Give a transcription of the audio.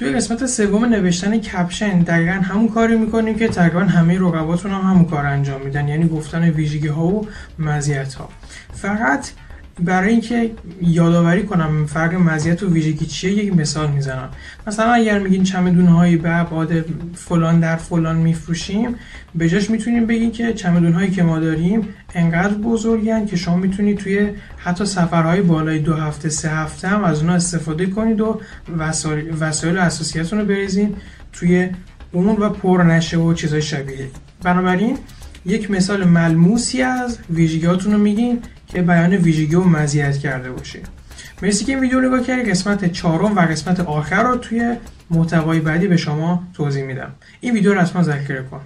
توی قسمت سوم نوشتن کپشن دقیقا همون کاری می‌کنیم که تقریبا همه رقباتون هم همون کار انجام میدن یعنی گفتن ویژگی ها و مزیت ها فقط برای اینکه یادآوری کنم فرق مزیت و ویژگی چیه یک مثال می‌زنم. مثلا اگر میگین چمدون هایی به فلان در فلان میفروشیم به جاش می‌تونیم بگیم که چمدون هایی که ما داریم انقدر بزرگن که شما می‌تونید توی حتی سفرهای بالای دو هفته سه هفته هم از اونها استفاده کنید و وسایل, وسایل اساسیتون رو بریزین توی اون و پر نشه و چیزهای شبیه. بنابراین یک مثال ملموسی از ویژگیاتون رو میگین که بیان ویژگی و مزیت کرده باشه. مرسی که این ویدیو نگاه کردید قسمت چهارم و قسمت آخر رو توی محتوای بعدی به شما توضیح میدم. این ویدیو رو حتما ذخیره کن.